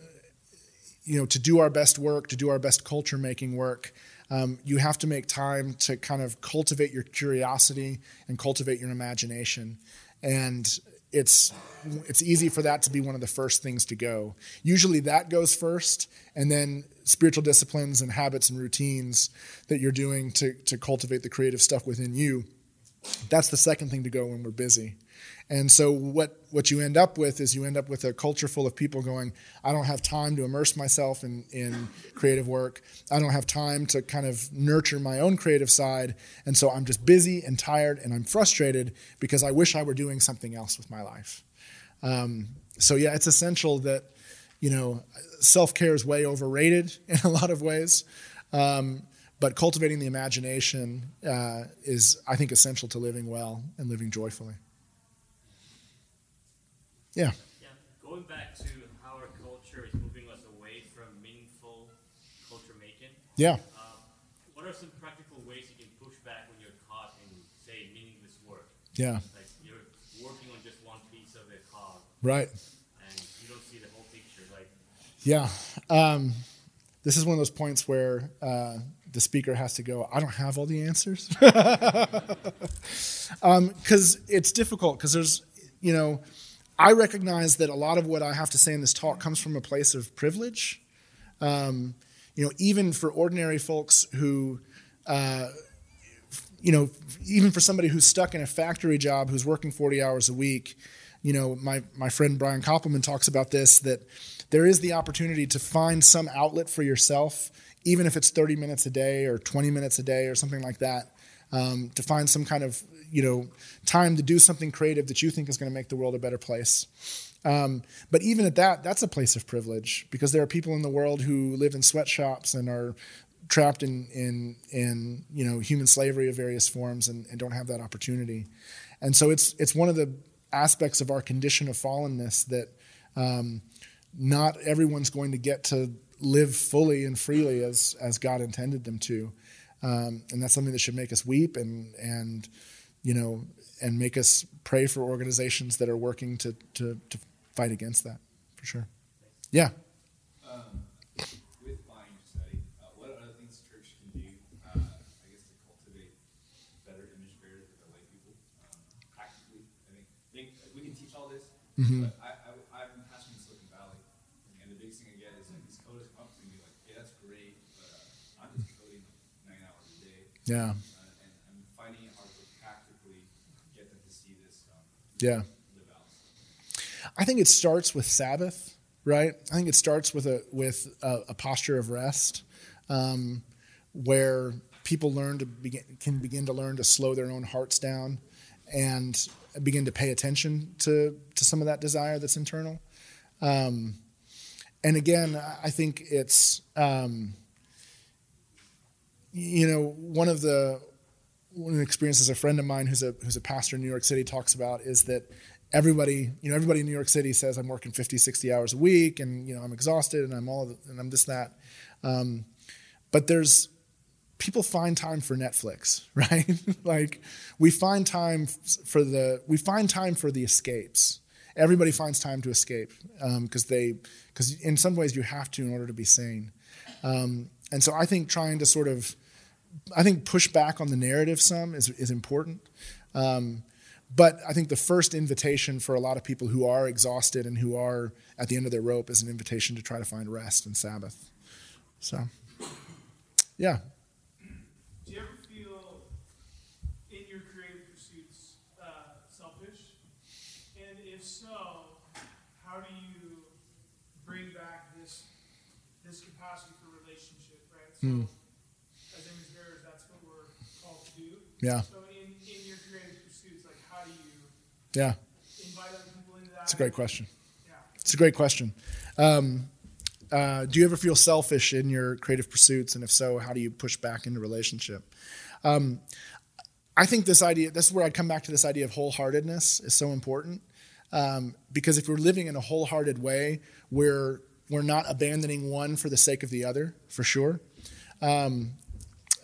B: you know, to do our best work, to do our best culture making work, um, you have to make time to kind of cultivate your curiosity and cultivate your imagination. And it's it's easy for that to be one of the first things to go. Usually that goes first, and then spiritual disciplines and habits and routines that you're doing to, to cultivate the creative stuff within you. That's the second thing to go when we're busy. And so what what you end up with is you end up with a culture full of people going, I don't have time to immerse myself in, in creative work. I don't have time to kind of nurture my own creative side. And so I'm just busy and tired and I'm frustrated because I wish I were doing something else with my life. Um, so yeah, it's essential that, you know, self-care is way overrated in a lot of ways. Um, but cultivating the imagination uh, is, I think, essential to living well and living joyfully. Yeah.
E: Yeah. Going back to how our culture is moving us away from meaningful culture making.
B: Yeah.
E: Um, what are some practical ways you can push back when you're caught in, say, meaningless work?
B: Yeah.
E: Like you're working on just one piece of a cog
B: Right.
E: and you don't see the whole picture. Like,
B: Yeah. Um, this is one of those points where uh, the speaker has to go, I don't have all the answers. Because um, it's difficult, because there's, you know, I recognize that a lot of what I have to say in this talk comes from a place of privilege. Um, you know, even for ordinary folks who, uh, you know, even for somebody who's stuck in a factory job who's working 40 hours a week, you know, my, my friend Brian Koppelman talks about this that there is the opportunity to find some outlet for yourself, even if it's 30 minutes a day or 20 minutes a day or something like that, um, to find some kind of, you know, time to do something creative that you think is going to make the world a better place. Um, but even at that, that's a place of privilege because there are people in the world who live in sweatshops and are trapped in in in you know human slavery of various forms and, and don't have that opportunity. And so it's it's one of the aspects of our condition of fallenness that um, not everyone's going to get to live fully and freely as as God intended them to. Um, and that's something that should make us weep and and you know and make us pray for organizations that are working to to, to fight against that for sure. Yeah.
F: Um, with
B: Yeah.
F: uh, and I'm finding it hard to practically get them to see this um,
B: Yeah. I think it starts with Sabbath, right? I think it starts with a with a, a posture of rest, um, where people learn to begin can begin to learn to slow their own hearts down, and begin to pay attention to to some of that desire that's internal. Um, and again, I think it's um, you know one of the one of the experiences a friend of mine who's a who's a pastor in New York City talks about is that everybody you know everybody in New York City says I'm working 50 60 hours a week and you know I'm exhausted and I'm all and I'm this that. Um, but there's people find time for Netflix right? Like we find time for the we find time for the escapes. Everybody finds time to escape because they because in some ways you have to in order to be sane. Um, and so I think trying to sort of I think push back on the narrative some is, is important. Um, but I think the first invitation for a lot of people who are exhausted and who are at the end of their rope is an invitation to try to find rest and Sabbath. So, yeah.
C: Do you ever feel in your creative pursuits uh, selfish? And if so, how do you bring back this this capacity for relationship, right? So,
B: Hmm.
C: as image bearers, that's what we're called to do.
B: Yeah.
C: So, in, in your creative pursuits, like how do you
B: Yeah.
C: invite other people into that?
B: That's a great question.
C: Yeah.
B: It's a great question. Um, uh, do you ever feel selfish in your creative pursuits? And if so, how do you push back into relationship? Um, I think this idea, this is where I come back to this idea of wholeheartedness is so important. Um, because if we're living in a wholehearted way, we're, we're not abandoning one for the sake of the other, for sure. Um,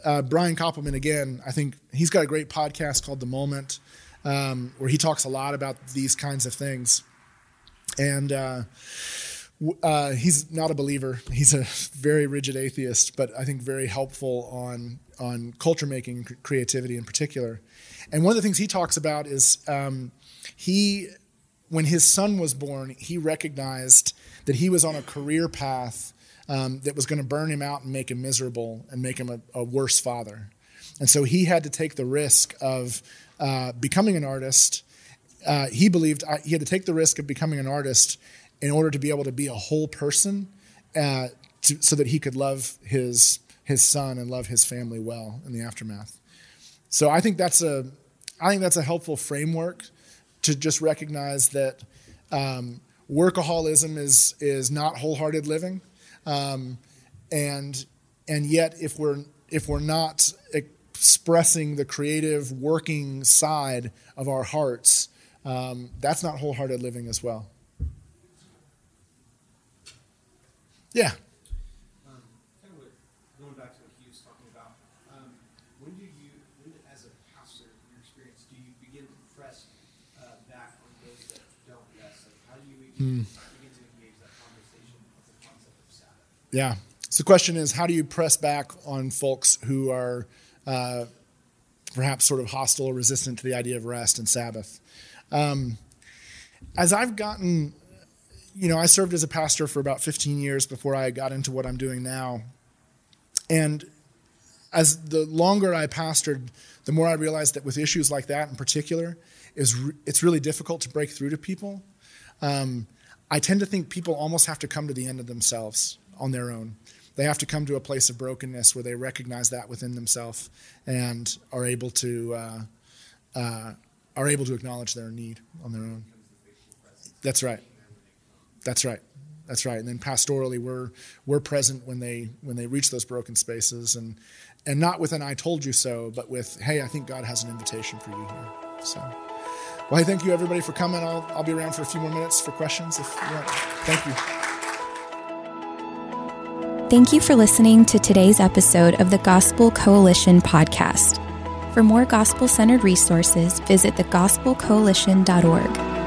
B: uh, Brian Koppelman, again, I think he's got a great podcast called The Moment, um, where he talks a lot about these kinds of things. And uh, uh, he's not a believer. He's a very rigid atheist, but I think very helpful on on culture making creativity in particular. And one of the things he talks about is um, he, when his son was born, he recognized that he was on a career path um, that was going to burn him out and make him miserable and make him a, a worse father. And so he had to take the risk of uh, becoming an artist. Uh, he believed uh, he had to take the risk of becoming an artist in order to be able to be a whole person uh, to, so that he could love his his son and love his family well in the aftermath. So I think that's a I think that's a helpful framework to just recognize that um, workaholism is is not wholehearted living, um, and and yet if we're if we're not expressing the creative working side of our hearts, um, that's not wholehearted living as well. Yeah.
G: Um,
B: Yeah. So the question is, how do you press back on folks who are uh, perhaps sort of hostile or resistant to the idea of rest and Sabbath? Um, as I've gotten you know, I served as a pastor for about 15 years before I got into what I'm doing now. And as the longer I pastored, the more I realized that with issues like that in particular, is re- it's really difficult to break through to people. Um, I tend to think people almost have to come to the end of themselves on their own. They have to come to a place of brokenness where they recognize that within themselves and are able to uh, uh, are able to acknowledge their need on their own. That's right. That's right. That's right. And then pastorally, we're we're present when they when they reach those broken spaces, and and not with an "I told you so," but with "Hey, I think God has an invitation for you here." So, well, I thank you everybody for coming. I'll I'll be around for a few more minutes for questions if you want. Thank you.
A: Thank you for listening to today's episode of the Gospel Coalition podcast. For more gospel centered resources, visit thegospelcoalition.org.